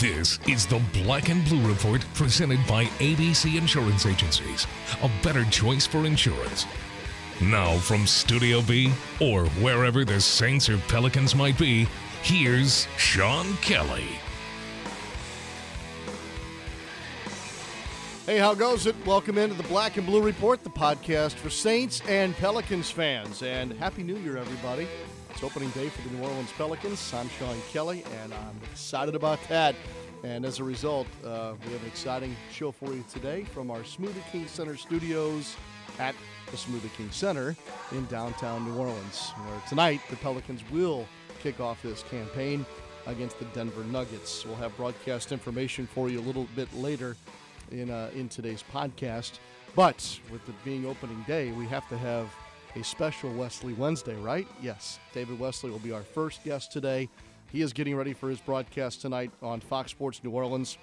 This is the Black and Blue Report presented by ABC Insurance Agencies, a better choice for insurance. Now, from Studio B, or wherever the Saints or Pelicans might be, here's Sean Kelly. Hey, how goes it? Welcome into the Black and Blue Report, the podcast for Saints and Pelicans fans. And Happy New Year, everybody. It's opening day for the New Orleans Pelicans. I'm Sean Kelly, and I'm excited about that. And as a result, uh, we have an exciting show for you today from our Smoothie King Center studios at the Smoothie King Center in downtown New Orleans, where tonight the Pelicans will kick off this campaign against the Denver Nuggets. We'll have broadcast information for you a little bit later in uh, in today's podcast. But with it being opening day, we have to have a special Wesley Wednesday, right? Yes, David Wesley will be our first guest today. He is getting ready for his broadcast tonight on Fox Sports New Orleans.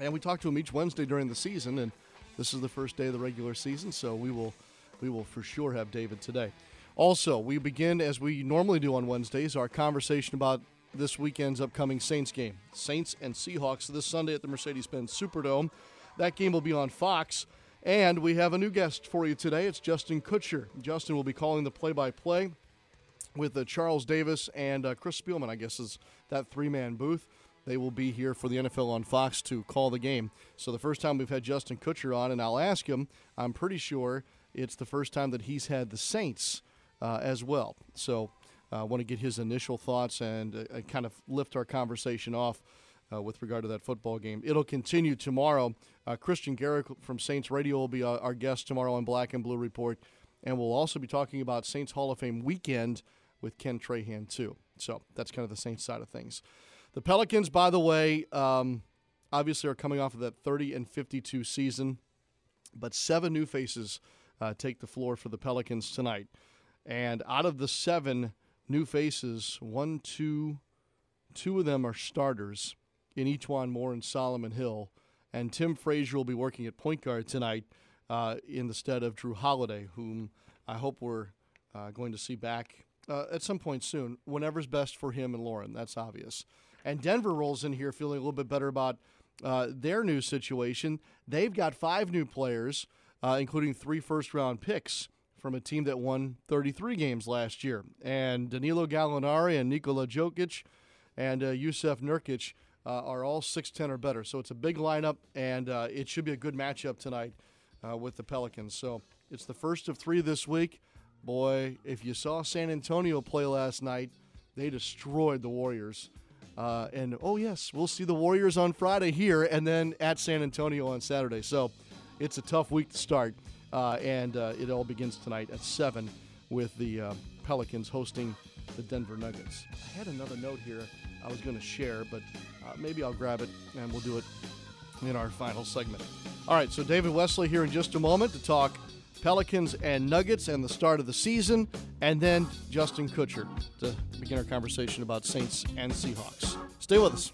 And we talk to him each Wednesday during the season, and this is the first day of the regular season, so we will we will for sure have David today. Also, we begin as we normally do on Wednesdays, our conversation about this weekend's upcoming Saints game. Saints and Seahawks this Sunday at the Mercedes-Benz Superdome. That game will be on Fox. And we have a new guest for you today. It's Justin Kutcher. Justin will be calling the play by play with uh, Charles Davis and uh, Chris Spielman, I guess, is that three man booth. They will be here for the NFL on Fox to call the game. So, the first time we've had Justin Kutcher on, and I'll ask him, I'm pretty sure it's the first time that he's had the Saints uh, as well. So, uh, I want to get his initial thoughts and uh, kind of lift our conversation off uh, with regard to that football game. It'll continue tomorrow. Uh, Christian Garrick from Saints Radio will be uh, our guest tomorrow on Black and Blue Report, and we'll also be talking about Saints Hall of Fame weekend with Ken Trahan too. So that's kind of the Saints side of things. The Pelicans, by the way, um, obviously are coming off of that 30 and 52 season, but seven new faces uh, take the floor for the Pelicans tonight. And out of the seven new faces, one, two, two of them are starters in E'Twaun Moore and Solomon Hill. And Tim Frazier will be working at point guard tonight uh, in the stead of Jrue Holiday, whom I hope we're uh, going to see back uh, at some point soon, whenever's best for him and Lauren. That's obvious. And Denver rolls in here feeling a little bit better about uh, their new situation. They've got five new players, uh, including three first round picks from a team that won 33 games last year. And Danilo Gallinari and Nikola Jokic and uh, Jusuf Nurkic are all 6'10 or better. So it's a big lineup, and uh, it should be a good matchup tonight uh, with the Pelicans. So it's the first of three this week. Boy, if you saw San Antonio play last night, they destroyed the Warriors. Uh, and oh, yes, we'll see the Warriors on Friday here and then at San Antonio on Saturday. So it's a tough week to start. Uh, and uh, it all begins tonight at 7 with the Pelicans hosting the Denver Nuggets. I had another note here I was going to share, but uh, maybe I'll grab it and we'll do it in our final segment. All right, so David Wesley here in just a moment to talk Pelicans and Nuggets and the start of the season, and then Justin Kutcher to begin our conversation about Saints and Seahawks. Stay with us.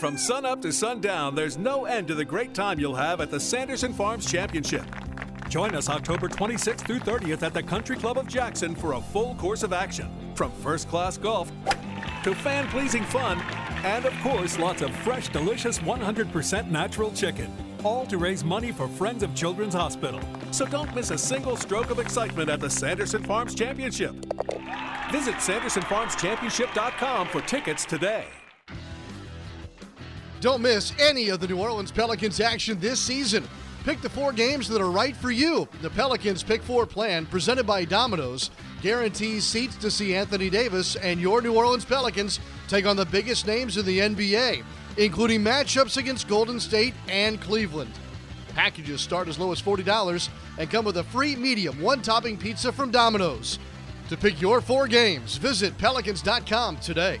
From sunup to sundown, there's no end to the great time you'll have at the Sanderson Farms Championship. Join us October 26th through 30th at the Country Club of Jackson for a full course of action. From first class golf to fan pleasing fun, and of course, lots of fresh, delicious 100% natural chicken. All to raise money for Friends of Children's Hospital. So don't miss a single stroke of excitement at the Sanderson Farms Championship. Visit SandersonFarmsChampionship.com for tickets today. Don't miss any of the New Orleans Pelicans action this season. Pick the four games that are right for you. The Pelicans Pick Four plan, presented by Domino's, guarantees seats to see Anthony Davis and your New Orleans Pelicans take on the biggest names in the NBA, including matchups against Golden State and Cleveland. Packages start as low as $40 and come with a free medium one topping pizza from Domino's. To pick your four games, visit pelicans.com today.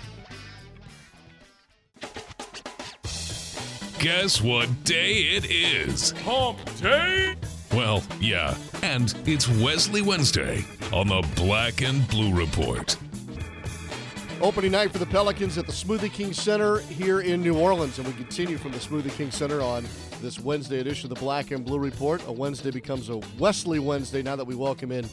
Guess what day it is? Hump Day! Well, yeah, and it's Wesley Wednesday on the Black and Blue Report. Opening night for the Pelicans at the Smoothie King Center here in New Orleans. And we continue from the Smoothie King Center on this Wednesday edition of the Black and Blue Report. A Wednesday becomes a Wesley Wednesday now that we welcome in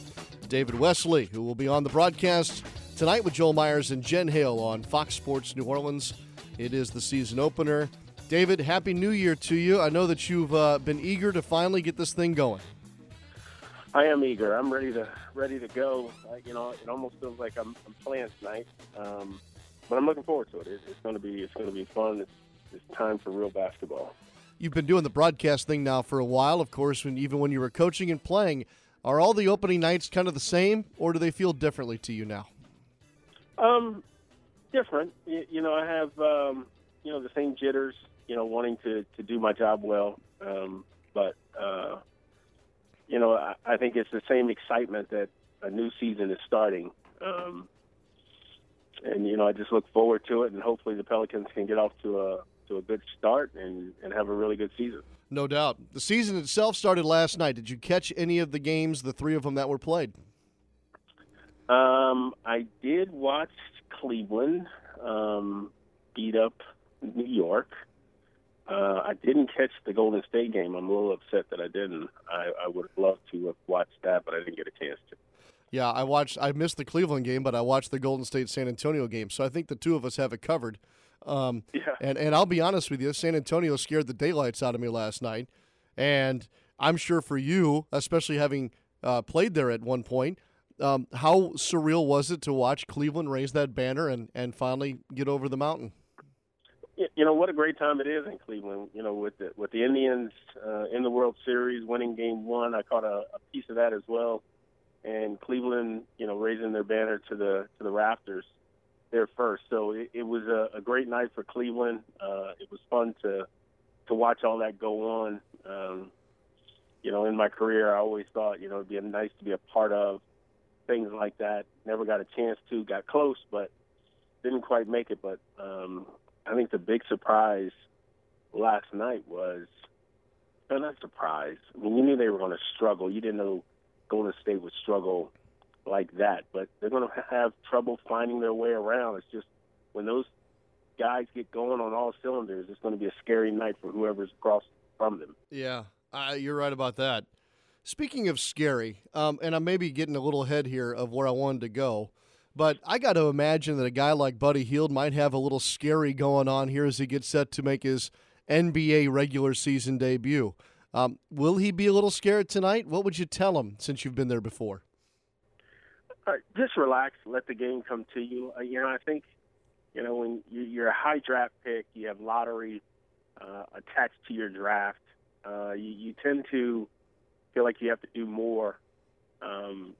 David Wesley, who will be on the broadcast tonight with Joel Meyers and Jen Hale on Fox Sports New Orleans. It is the season opener. David, Happy New Year to you. I know that you've uh, been eager to finally get this thing going. I am eager. I'm ready to ready to go. Uh, you know, it almost feels like I'm, I'm playing tonight, um, but I'm looking forward to it. it it's going to be it's going to be fun. It's, it's time for real basketball. You've been doing the broadcast thing now for a while, of course. When even when you were coaching and playing, are all the opening nights kind of the same, or do they feel differently to you now? Um, different. You, you know, I have um, you know the same jitters. You know, wanting to to do my job well, um, but. Uh, you know, I, I think it's the same excitement that a new season is starting. Um, and you know, I just look forward to it, and hopefully the Pelicans can get off to a to a good start and and have a really good season. No doubt. The season itself started last night. Did you catch any of the games, the three of them that were played? Um, I did watch Cleveland um, beat up New York. Uh, I didn't catch the Golden State game. I'm a little upset that I didn't. I, I would have loved to have watched that, but I didn't get a chance to. Yeah, I watched. I missed the Cleveland game, but I watched the Golden State San Antonio game. So I think the two of us have it covered. Um, yeah. And and I'll be honest with you, San Antonio scared the daylights out of me last night, and I'm sure for you, especially having uh, played there at one point, um, how surreal was it to watch Cleveland raise that banner and and finally get over the mountain? You know what a great time it is in Cleveland. You know, with the with the Indians uh, in the World Series, winning Game One, I caught a, a piece of that as well. And Cleveland, you know, raising their banner to the to the rafters there first. So it, it was a, a great night for Cleveland. Uh, it was fun to to watch all that go on. Um, you know, in my career, I always thought, you know, it'd be nice to be a part of things like that. Never got a chance to, got close, but didn't quite make it. But um, I think the big surprise last night was well, not surprise. I mean, you knew they were going to struggle. You didn't know Golden State would struggle like that, but they're going to have trouble finding their way around. It's just when those guys get going on all cylinders, it's going to be a scary night for whoever's across from them. Yeah, uh, you're right about that. Speaking of scary, um, and I may be getting a little ahead here of where I wanted to go. But I got to imagine that a guy like Buddy Hield might have a little scary going on here as he gets set to make his NBA regular season debut. Um, will he be a little scared tonight? What would you tell him since you've been there before? Uh, just relax, let the game come to you. Uh, you know, I think, you know, when you're a high draft pick, you have lottery uh, attached to your draft. Uh, you, you tend to feel like you have to do more um,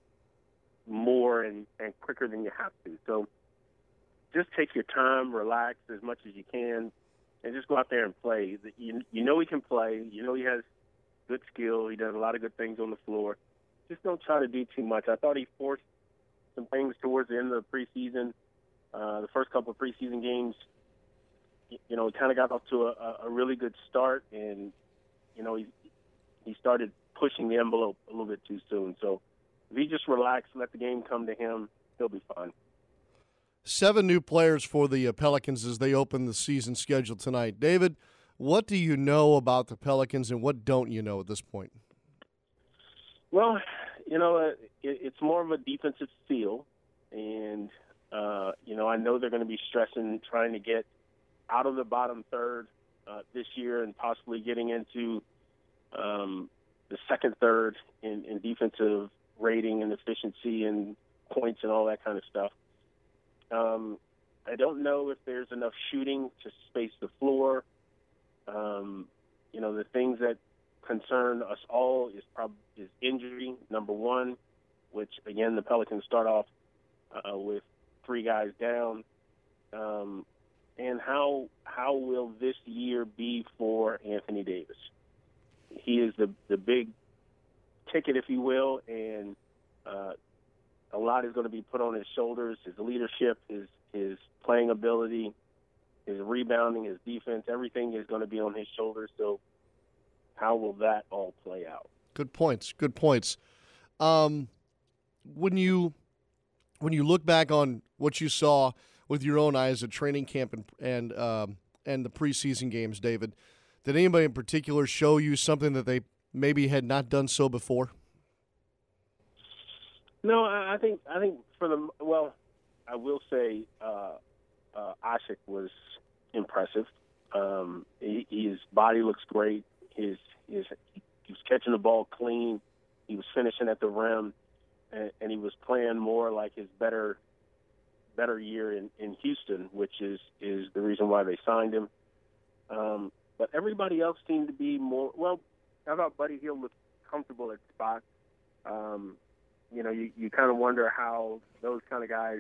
more and, and quicker than you have to. So just take your time, relax as much as you can, and just go out there and play. You, you know he can play. You know he has good skill. He does a lot of good things on the floor. Just don't try to do too much. I thought he forced some things towards the end of the preseason. Uh, the first couple of preseason games, you know, kind of got off to a, a really good start, and you know he he started pushing the envelope a little bit too soon. So if he just relax, let the game come to him, he'll be fine. Seven new players for the uh, Pelicans as they open the season schedule tonight. David, what do you know about the Pelicans and what don't you know at this point? Well, you know, uh, it's more of a defensive feel, and uh, you know, I know they're going to be stressing trying to get out of the bottom third uh, this year and possibly getting into um, the second third in, in defensive rating and efficiency and points and all that kind of stuff. Um, I don't know if there's enough shooting to space the floor. Um, you know, the things that concern us all is probably is injury number one, which again the Pelicans start off uh, with three guys down. Um, and how how will this year be for Anthony Davis? He is the the big ticket, if you will, and uh, a lot is going to be put on his shoulders. His leadership, his his playing ability, his rebounding, his defense, everything is going to be on his shoulders. So, how will that all play out? Good points. Good points. Um, when you when you look back on what you saw with your own eyes at training camp and and um, and the preseason games, David, did anybody in particular show you something that they maybe had not done so before? No, I think I think for the well, I will say uh, uh, was impressive. Um, he, his body looks great. His his he was catching the ball clean. He was finishing at the rim, and, and he was playing more like his better better year in, in Houston, which is is the reason why they signed him. Um, but everybody else seemed to be more well. I thought Buddy Hield looked comfortable at spot. Um, you know, you, you kind of wonder how those kind of guys,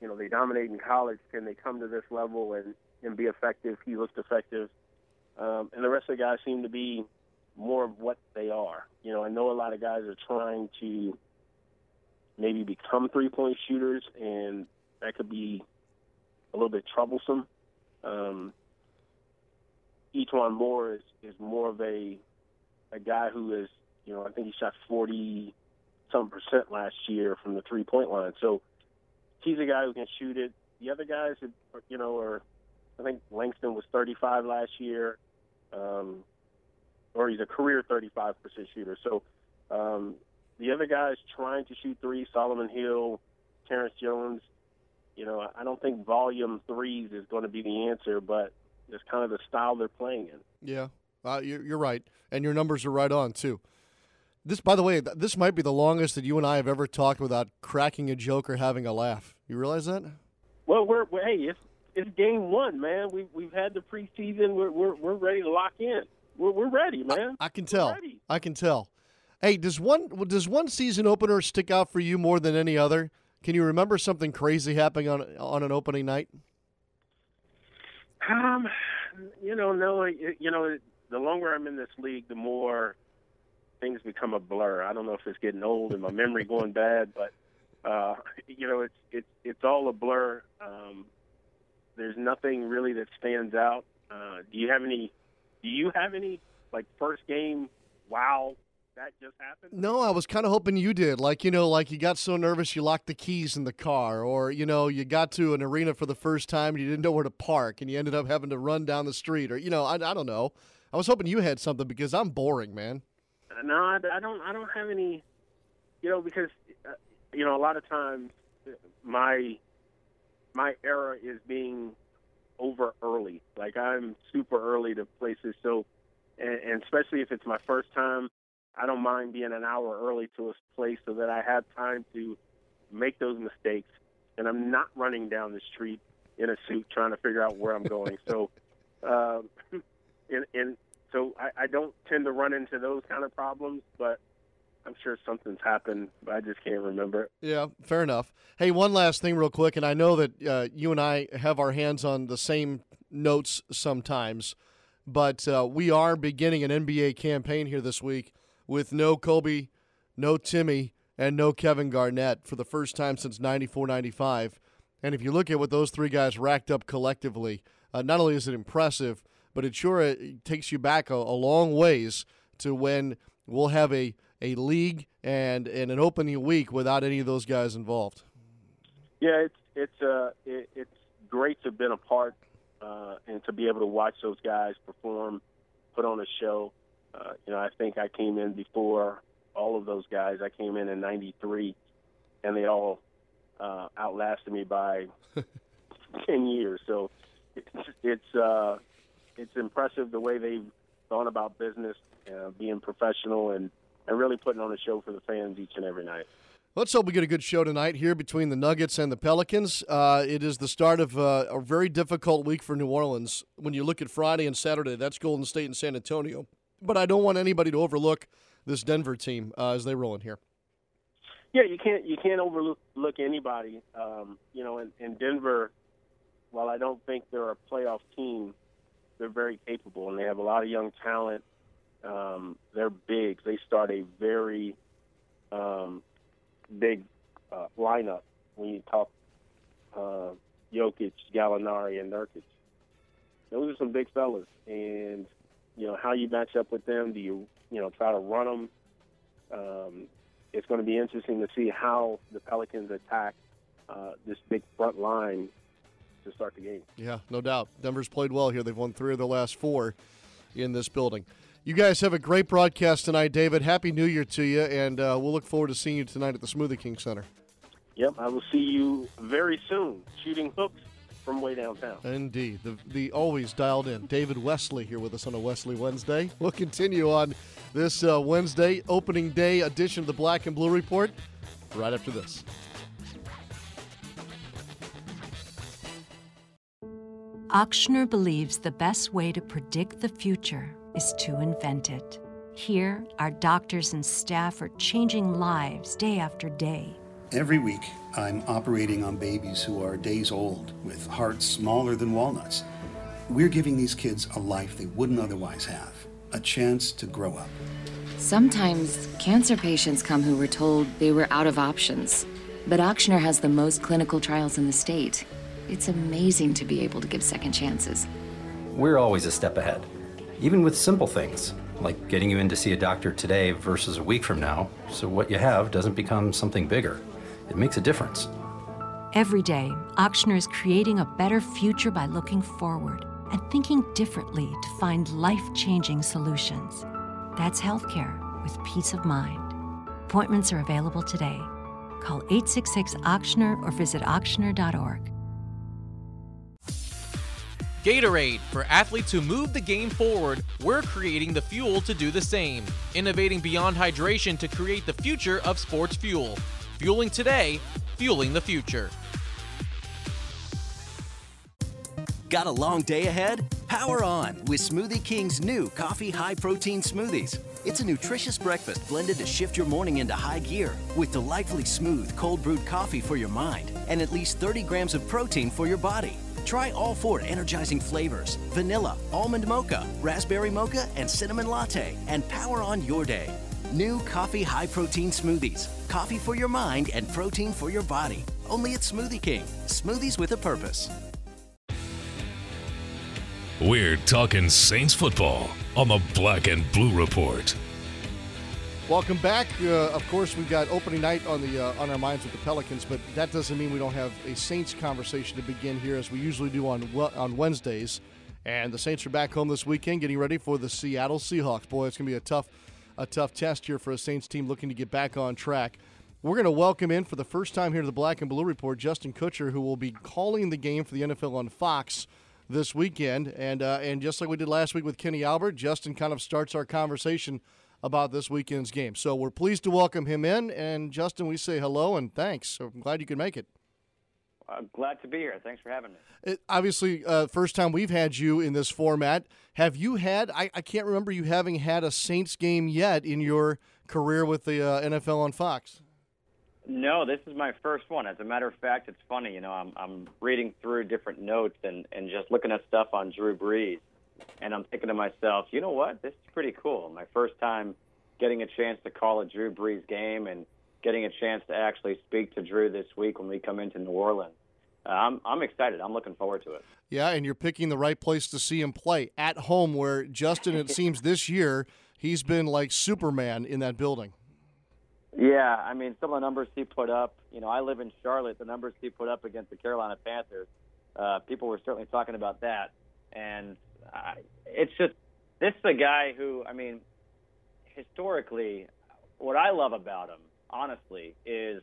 you know, they dominate in college. Can they come to this level and, and be effective? He looked effective. Um, and the rest of the guys seem to be more of what they are. You know, I know a lot of guys are trying to maybe become three point shooters, and that could be a little bit troublesome. Um, E'Twaun Moore is, is more of a a guy who is, you know, I think he shot 40 some percent last year from the three point line. So he's a guy who can shoot it. The other guys, you know, are I think Langston was 35 last year, um, or he's a career 35% shooter. So um, the other guys trying to shoot three, Solomon Hill, Terrence Jones, you know, I don't think volume threes is going to be the answer, but it's kind of the style they're playing in. Yeah, uh, you're, you're right, and your numbers are right on too. This, by the way, this might be the longest that you and I have ever talked without cracking a joke or having a laugh. You realize that? Well, we're, we're hey, it's it's game one, man. We've we've had the preseason. We're we're, we're ready to lock in. We're, we're ready, man. I, I can tell. I can tell. Hey, does one does one season opener stick out for you more than any other? Can you remember something crazy happening on on an opening night? Um, you know, no, you know, the longer I'm in this league, the more things become a blur. I don't know if it's getting old and my memory going bad, but uh, you know, it's it's it's all a blur. Um, there's nothing really that stands out. Uh, do you have any? Do you have any like first game? Wow, that just happened? No, I was kind of hoping you did. Like, you know, like you got so nervous you locked the keys in the car, or, you know, you got to an arena for the first time and you didn't know where to park and you ended up having to run down the street, or, you know, I, I don't know. I was hoping you had something because I'm boring, man. No, I, I don't. I don't have any. You know, because uh, you know, a lot of times my my era is being over early. Like I'm super early to places, so and, and especially if it's my first time, I don't mind being an hour early to a place so that I have time to make those mistakes, and I'm not running down the street in a suit trying to figure out where I'm going. so, um, and, and so I, I don't tend to run into those kind of problems, but I'm sure something's happened, but I just can't remember it. Yeah, fair enough. Hey, one last thing, real quick, and I know that uh, you and I have our hands on the same notes sometimes, but uh, we are beginning an NBA campaign here this week with no Kobe, no Timmy, and no Kevin Garnett for the first time since 94 95. And if you look at what those three guys racked up collectively, uh, not only is it impressive, but it sure uh, takes you back a, a long ways to when we'll have a, a league and, and an opening week without any of those guys involved. Yeah, it's it's uh it, it's great to have been a part uh, and to be able to watch those guys perform, put on a show. Uh, you know, I think I came in before all of those guys. I came in in '93, and they all uh, outlasted me by ten years. So it's it's uh, it's impressive the way they've gone about business, uh, being professional, and and really putting on a show for the fans each and every night. Let's hope we get a good show tonight here between the Nuggets and the Pelicans. Uh, it is the start of uh, a very difficult week for New Orleans. When you look at Friday and Saturday, that's Golden State and San Antonio. But I don't want anybody to overlook this Denver team uh, as they roll in here. Yeah, you can't you can't overlook anybody. Um, you know, in, in Denver, while I don't think they're a playoff team, they're very capable and they have a lot of young talent. Um, they're big. They start a very um, big uh, lineup when you talk uh, Jokic, Gallinari, and Nurkic. Those are some big fellas, and you know how you match up with them. Do you you know try to run them? Um, it's going to be interesting to see how the Pelicans attack uh, this big front line to start the game. Yeah, no doubt. Denver's played well here. They've won three of their last four in this building. You guys have a great broadcast tonight, David. Happy New Year to you, and uh, we'll look forward to seeing you tonight at the Smoothie King Center. Yep, I will see you very soon shooting hooks from way downtown. Indeed. The, the always dialed in David Wesley here with us on a Wesley Wednesday. We'll continue on this uh, Wednesday, opening day edition of the Black and Blue Report right after this. Ochsner believes the best way to predict the future is to invent it. Here, our doctors and staff are changing lives day after day. Every week, I'm operating on babies who are days old with hearts smaller than walnuts. We're giving these kids a life they wouldn't otherwise have, a chance to grow up. Sometimes cancer patients come who were told they were out of options. But Ochsner has the most clinical trials in the state. It's amazing to be able to give second chances. We're always a step ahead, even with simple things like getting you in to see a doctor today versus a week from now, so what you have doesn't become something bigger. It makes a difference. Every day, Ochsner is creating a better future by looking forward and thinking differently to find life changing solutions. That's healthcare with peace of mind. Appointments are available today. Call 866 Ochsner or visit ochsner.org. Gatorade. For athletes who move the game forward, we're creating the fuel to do the same. Innovating beyond hydration to create the future of sports fuel. Fueling today, fueling the future. Got a long day ahead? Power on with Smoothie King's new coffee high protein smoothies. It's a nutritious breakfast blended to shift your morning into high gear with delightfully smooth cold brewed coffee for your mind and at least 30 grams of protein for your body. Try all four energizing flavors vanilla, almond mocha, raspberry mocha, and cinnamon latte, and power on your day. New coffee high protein smoothies. Coffee for your mind and protein for your body. Only at Smoothie King. Smoothies with a purpose. We're talking Saints football on the Black and Blue Report. Welcome back. Uh, of course, we've got opening night on the uh, on our minds with the Pelicans, but that doesn't mean we don't have a Saints conversation to begin here, as we usually do on on Wednesdays. And the Saints are back home this weekend, getting ready for the Seattle Seahawks. Boy, it's going to be a tough a tough test here for a Saints team looking to get back on track. We're going to welcome in for the first time here to the Black and Blue Report Justin Kutcher, who will be calling the game for the NFL on Fox this weekend. And uh, and just like we did last week with Kenny Albert, Justin kind of starts our conversation about this weekend's game. So we're pleased to welcome him in. And Justin, we say hello and thanks. I'm glad you could make it. I'm glad to be here. Thanks for having me. It, obviously, uh, first time we've had you in this format. Have you had? I, I, can't remember you having had a Saints game yet in your career with the uh, NFL on Fox. No, this is my first one. As a matter of fact, it's funny. You know, I'm I'm reading through different notes and and just looking at stuff on Drew Brees, and I'm thinking to myself, you know what? This is pretty cool. My first time getting a chance to call a Drew Brees game and getting a chance to actually speak to Drew this week when we come into New Orleans. Uh, I'm I'm excited. I'm looking forward to it. Yeah, and you're picking the right place to see him play at home, where Justin, it seems this year he's been like Superman in that building. Yeah, I mean some of the numbers he put up. You know, I live in Charlotte. The numbers he put up against the Carolina Panthers, uh, people were certainly talking about that. And uh, it's just this is a guy who, I mean, historically, what I love about him honestly, is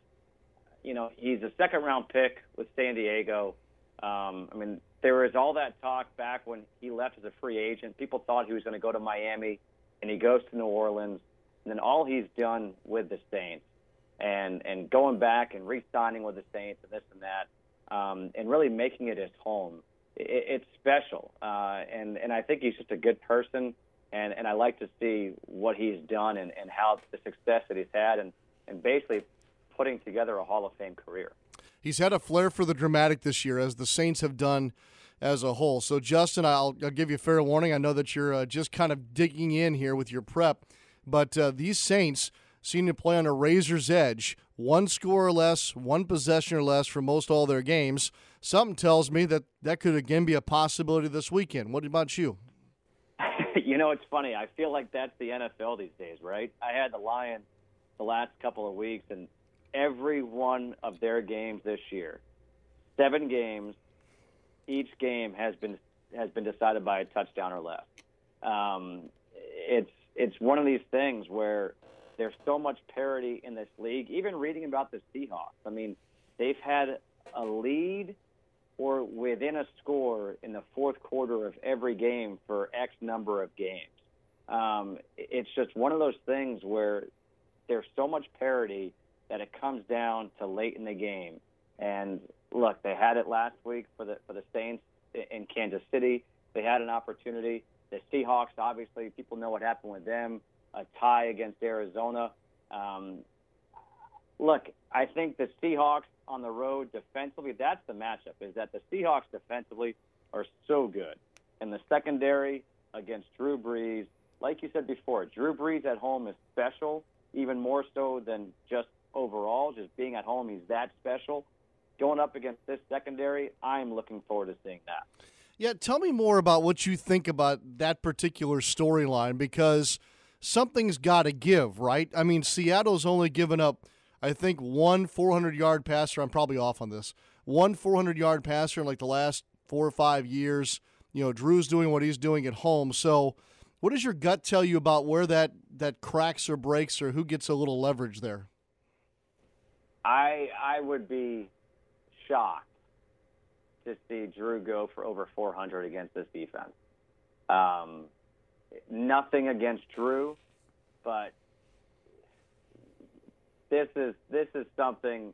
you know he's a second round pick with San Diego. Um, I mean, there was all that talk back when he left as a free agent. People thought he was going to go to Miami, and he goes to New Orleans. And then all he's done with the Saints, and and going back and re-signing with the Saints and this and that, um, and really making it his home. It, it's special, uh, and and I think he's just a good person, and and I like to see what he's done and and how the success that he's had, and and basically putting together a Hall of Fame career. He's had a flair for the dramatic this year, as the Saints have done as a whole. So, Justin, I'll, I'll give you a fair warning. I know that you're uh, just kind of digging in here with your prep, but uh, these Saints seem to play on a razor's edge one score or less, one possession or less for most all their games. Something tells me that that could again be a possibility this weekend. What about you? you know, it's funny. I feel like that's the NFL these days, right? I had the Lions the last couple of weeks, and every one of their games this year, seven games, each game has been has been decided by a touchdown or less. Um, it's it's one of these things where there's so much parity in this league. Even reading about the Seahawks, I mean, they've had a lead or within a score in the fourth quarter of every game for X number of games. Um, it's just one of those things where there's so much parity that it comes down to late in the game. And look, they had it last week for the for the Saints in Kansas City. They had an opportunity. The Seahawks, obviously, people know what happened with them. A tie against Arizona. Um, look, I think the Seahawks on the road defensively, that's the matchup, is that the Seahawks defensively are so good. And the secondary against Drew Brees, like you said before, Drew Brees at home is special, even more so than just overall, just being at home, he's that special. Going up against this secondary, I'm looking forward to seeing that. Yeah, tell me more about what you think about that particular storyline because something's got to give, right? I mean, Seattle's only given up I think one 400 yard passer. I'm probably off on this. One 400 yard passer in like the last four or five years. You know, Drew's doing what he's doing at home. So, what does your gut tell you about where that that cracks or breaks, or who gets a little leverage there? I I would be shocked to see Drew go for over 400 against this defense. Um, nothing against Drew, but this is this is something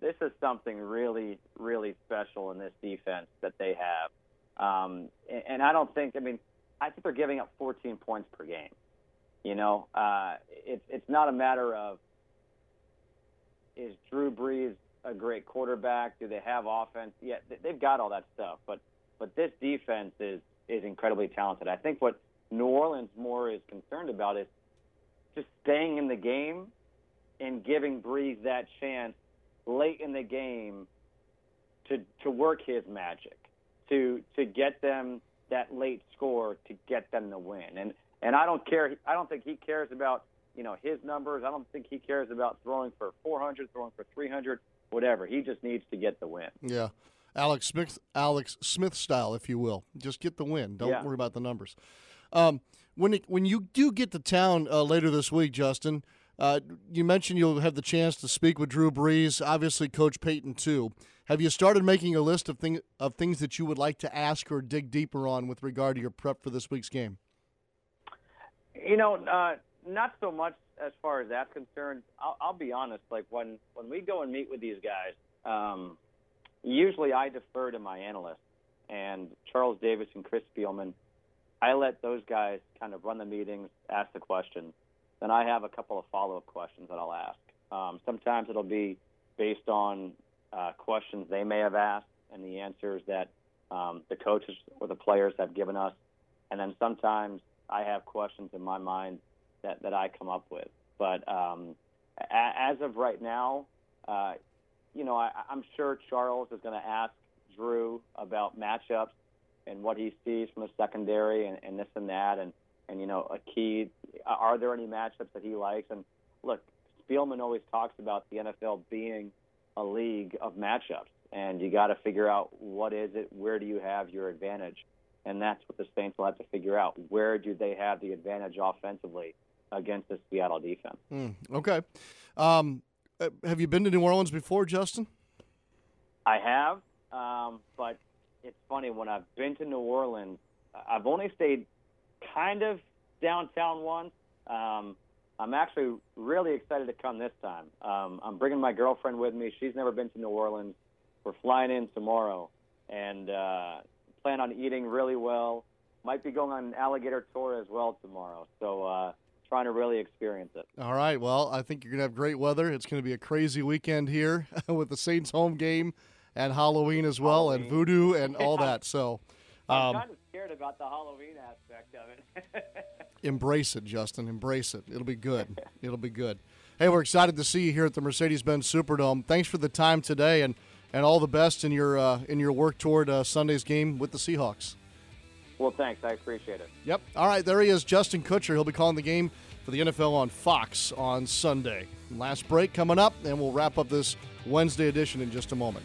this is something really really special in this defense that they have. Um, and, and I don't think I mean I think they're giving up 14 points per game. You know, uh, it's it's not a matter of is Drew Brees a great quarterback? Do they have offense? Yeah, they've got all that stuff, but but this defense is is incredibly talented. I think what New Orleans more is concerned about is just staying in the game and giving Brees that chance late in the game to to work his magic, to to get them that late score to get them the win. And and I don't care. I don't think he cares about you know his numbers. I don't think he cares about throwing for 400, throwing for 300, whatever. He just needs to get the win. Yeah. Alex Smith, Alex Smith style, if you will. Just get the win. Don't yeah. worry about the numbers. Um, when it, when you do get to town uh, later this week, Justin, uh, you mentioned you'll have the chance to speak with Drew Brees, obviously Coach Payton too. Have you started making a list of thing of things that you would like to ask or dig deeper on with regard to your prep for this week's game? You know, uh, not so much as far as that's concerned. I'll, I'll, be honest. Like when when we go and meet with these guys, um, usually I defer to my analysts and Charles Davis and Chris Spielman. I let those guys kind of run the meetings, ask the questions then I have a couple of follow up questions that I'll ask. Um, sometimes it'll be based on uh, questions they may have asked and the answers that um, the coaches or the players have given us. And then sometimes I have questions in my mind that, that I come up with. But um, a- as of right now, uh, you know, I, I'm sure Charles is going to ask Drew about matchups and what he sees from the secondary and, and this and that. And and you know a key. Are there any matchups that he likes? And look, Spielman always talks about the NFL being a league of matchups, and you got to figure out what is it. Where do you have your advantage? And that's what the Saints will have to figure out. Where do they have the advantage offensively against the Seattle defense? Mm, okay. Um, uh, have you been to New Orleans before, Justin? I have, um, but it's funny when I've been to New Orleans. I've only stayed kind of downtown once. Um, I'm actually really excited to come this time. Um, I'm bringing my girlfriend with me. She's never been to New Orleans. We're flying in tomorrow and uh, plan on eating really well. Might be going on an alligator tour as well tomorrow. So uh, trying to really experience it. All right. Well, I think you're going to have great weather. It's going to be a crazy weekend here with the Saints home game and Halloween as well Halloween. and voodoo and all that. So I'm um, kind of scared about the Halloween aspect of it. embrace it, Justin. Embrace it. It'll be good. It'll be good. Hey, we're excited to see you here at the Mercedes-Benz Superdome. Thanks for the time today, and, and all the best in your uh, in your work toward uh, Sunday's game with the Seahawks. Well, thanks. I appreciate it. Yep. All right, there he is, Justin Kutcher. He'll be calling the game for the NFL on Fox on Sunday. Last break coming up, and we'll wrap up this Wednesday edition in just a moment.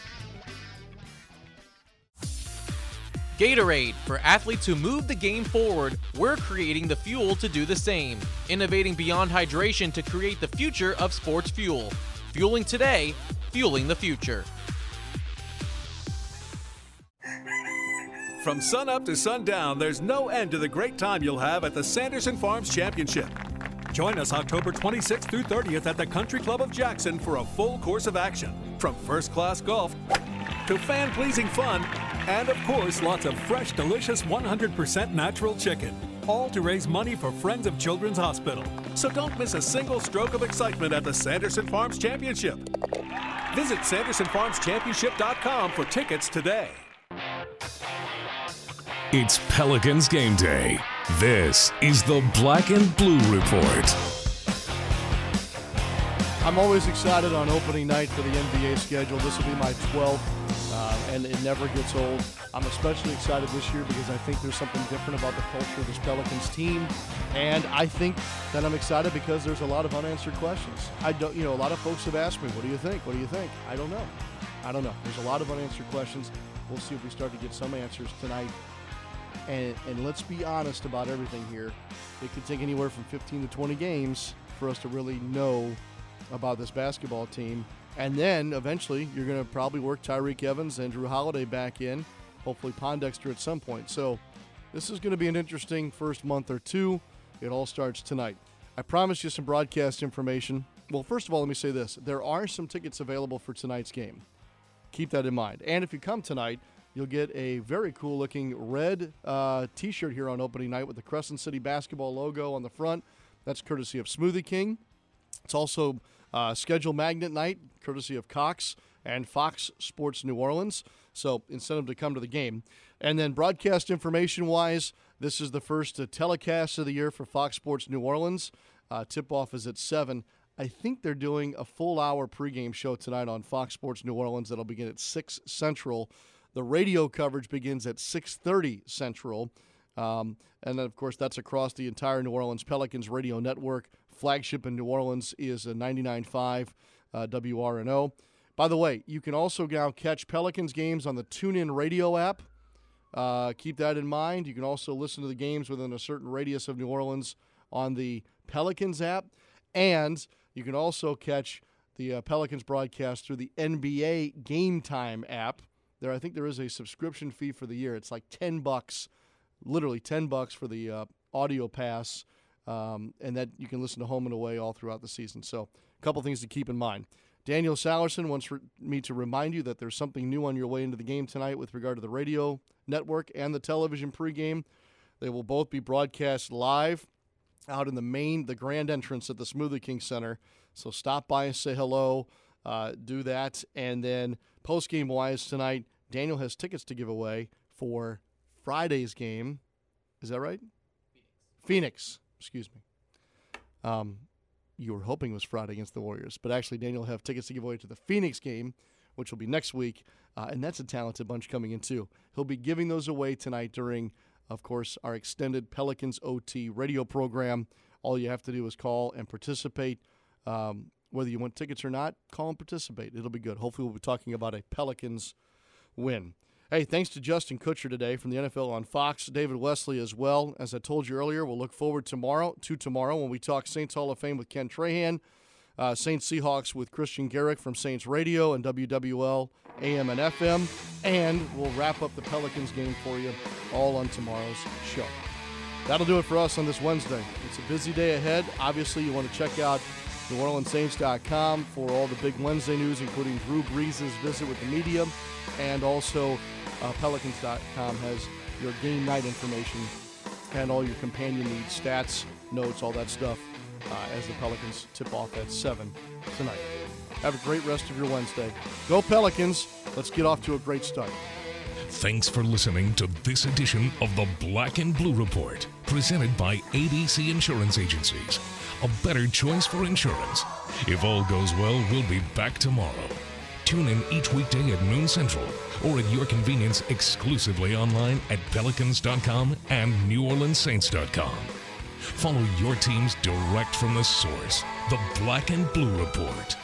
Gatorade. For athletes who move the game forward, we're creating the fuel to do the same. Innovating beyond hydration to create the future of sports fuel. Fueling today, fueling the future. From sunup to sundown, there's no end to the great time you'll have at the Sanderson Farms Championship. Join us October 26th through 30th at the Country Club of Jackson for a full course of action. From first class golf to fan pleasing fun, and of course, lots of fresh, delicious, 100% natural chicken. All to raise money for Friends of Children's Hospital. So don't miss a single stroke of excitement at the Sanderson Farms Championship. Visit SandersonFarmsChampionship.com for tickets today. It's Pelicans game day. This is the Black and Blue Report. I'm always excited on opening night for the NBA schedule. This will be my 12th, uh, and it never gets old. I'm especially excited this year because I think there's something different about the culture of this Pelicans team, and I think that I'm excited because there's a lot of unanswered questions. I don't, you know, a lot of folks have asked me, "What do you think? What do you think?" I don't know. I don't know. There's a lot of unanswered questions. We'll see if we start to get some answers tonight. And, and let's be honest about everything here. It could take anywhere from 15 to 20 games for us to really know about this basketball team. And then eventually you're going to probably work Tyreke Evans and Jrue Holiday back in, hopefully Pondexter at some point. So this is going to be an interesting first month or two. It all starts tonight. I promised you some broadcast information. Well, first of all, let me say this there are some tickets available for tonight's game. Keep that in mind. And if you come tonight, you'll get a very cool looking red uh, t shirt here on opening night with the Crescent City basketball logo on the front. That's courtesy of Smoothie King. It's also uh, schedule magnet night, courtesy of Cox and Fox Sports New Orleans. So incentive to come to the game. And then broadcast information wise, this is the first uh, telecast of the year for Fox Sports New Orleans. Uh, tip off is at 7. I think they're doing a full hour pregame show tonight on Fox Sports New Orleans that'll begin at 6 Central. The radio coverage begins at 6:30 Central. Um, and then, of course, that's across the entire New Orleans Pelicans radio network. Flagship in New Orleans is a 99.5 uh, WRNO. By the way, you can also now catch Pelicans games on the TuneIn Radio app. Uh, keep that in mind. You can also listen to the games within a certain radius of New Orleans on the Pelicans app. And you can also catch the uh, Pelicans broadcast through the NBA Game Time app. There, I think there is a subscription fee for the year. It's like 10 bucks, literally 10 bucks for the uh, audio pass, um, and that you can listen to home and away all throughout the season. So, a couple things to keep in mind. Daniel Sallerson wants me to remind you that there's something new on your way into the game tonight with regard to the radio network and the television pregame. They will both be broadcast live out in the main, the grand entrance at the Smoothie King Center. So stop by and say hello, uh, do that. And then post game wise tonight, Daniel has tickets to give away for Friday's game. Is that right? Phoenix. Phoenix excuse me. Um, you were hoping it was Friday against the Warriors, but actually Daniel will have tickets to give away to the Phoenix game, which will be next week, uh, and that's a talented bunch coming in too. He'll be giving those away tonight during, of course, our extended Pelicans OT radio program. All you have to do is call and participate. Um, whether you want tickets or not, call and participate. It'll be good. Hopefully, we'll be talking about a Pelicans win. Hey, thanks to Justin Kutcher today from the NFL on Fox, David Wesley as well. As I told you earlier, we'll look forward tomorrow to tomorrow when we talk Saints Hall of Fame with Ken Trahan, uh, Saints Seahawks with Christian Garrick from Saints Radio and WWL AM and FM, and we'll wrap up the Pelicans game for you all on tomorrow's show. That'll do it for us on this Wednesday. It's a busy day ahead. Obviously, you want to check out NewOrleansSaints.com for all the big Wednesday news, including Drew Brees' visit with the media, and also uh, Pelicans.com has your game night information and all your companion needs, stats, notes, all that stuff uh, as the Pelicans tip off at 7 tonight. Have a great rest of your Wednesday. Go Pelicans. Let's get off to a great start. Thanks for listening to this edition of the Black and Blue Report, presented by ABC Insurance Agencies. A better choice for insurance. If all goes well, we'll be back tomorrow. Tune in each weekday at noon central or at your convenience exclusively online at pelicans.com and neworleanssaints.com. Follow your teams direct from the source, the Black and Blue Report.